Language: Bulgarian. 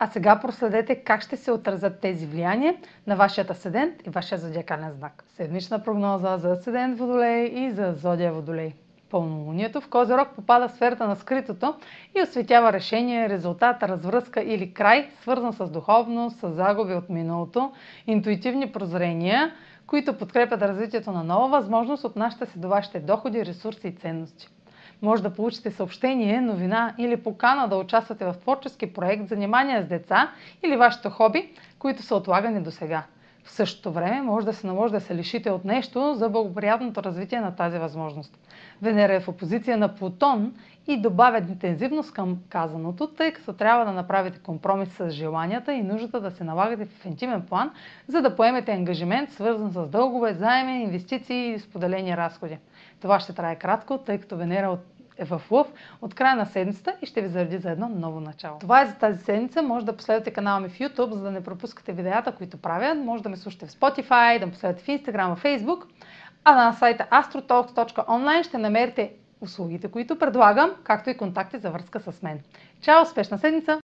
А сега проследете как ще се отразят тези влияния на вашият асцендент и вашия зодиакален знак. Седмична прогноза за асцендент Водолей и за зодия Водолей. Пълнолунието в Козирог попада в сферата на скритото и осветява решение, резултат, развръзка или край, свързан с духовност, с загуби от миналото, интуитивни прозрения, които подкрепят развитието на нова възможност от нашите се до вашите доходи, ресурси и ценности може да получите съобщение, новина или покана да участвате в творчески проект, занимания с деца или вашето хоби, които са отлагани до сега. В същото време може да се наложи да се лишите от нещо за благоприятното развитие на тази възможност. Венера е в опозиция на Плутон и добавя интензивност към казаното, тъй като трябва да направите компромис с желанията и нуждата да се налагате в интимен план, за да поемете ангажимент, свързан с дългове, заеми, инвестиции и споделени разходи. Това ще трае кратко, тъй като Венера е в лъв от края на седмицата и ще ви заради за едно ново начало. Това е за тази седмица. Може да последвате канала ми в YouTube, за да не пропускате видеята, които правя. Може да ме слушате в Spotify, да ме последвате в Instagram, в Facebook. А на сайта astrotalks.online ще намерите услугите, които предлагам, както и контакти за връзка с мен. Чао! Успешна седмица!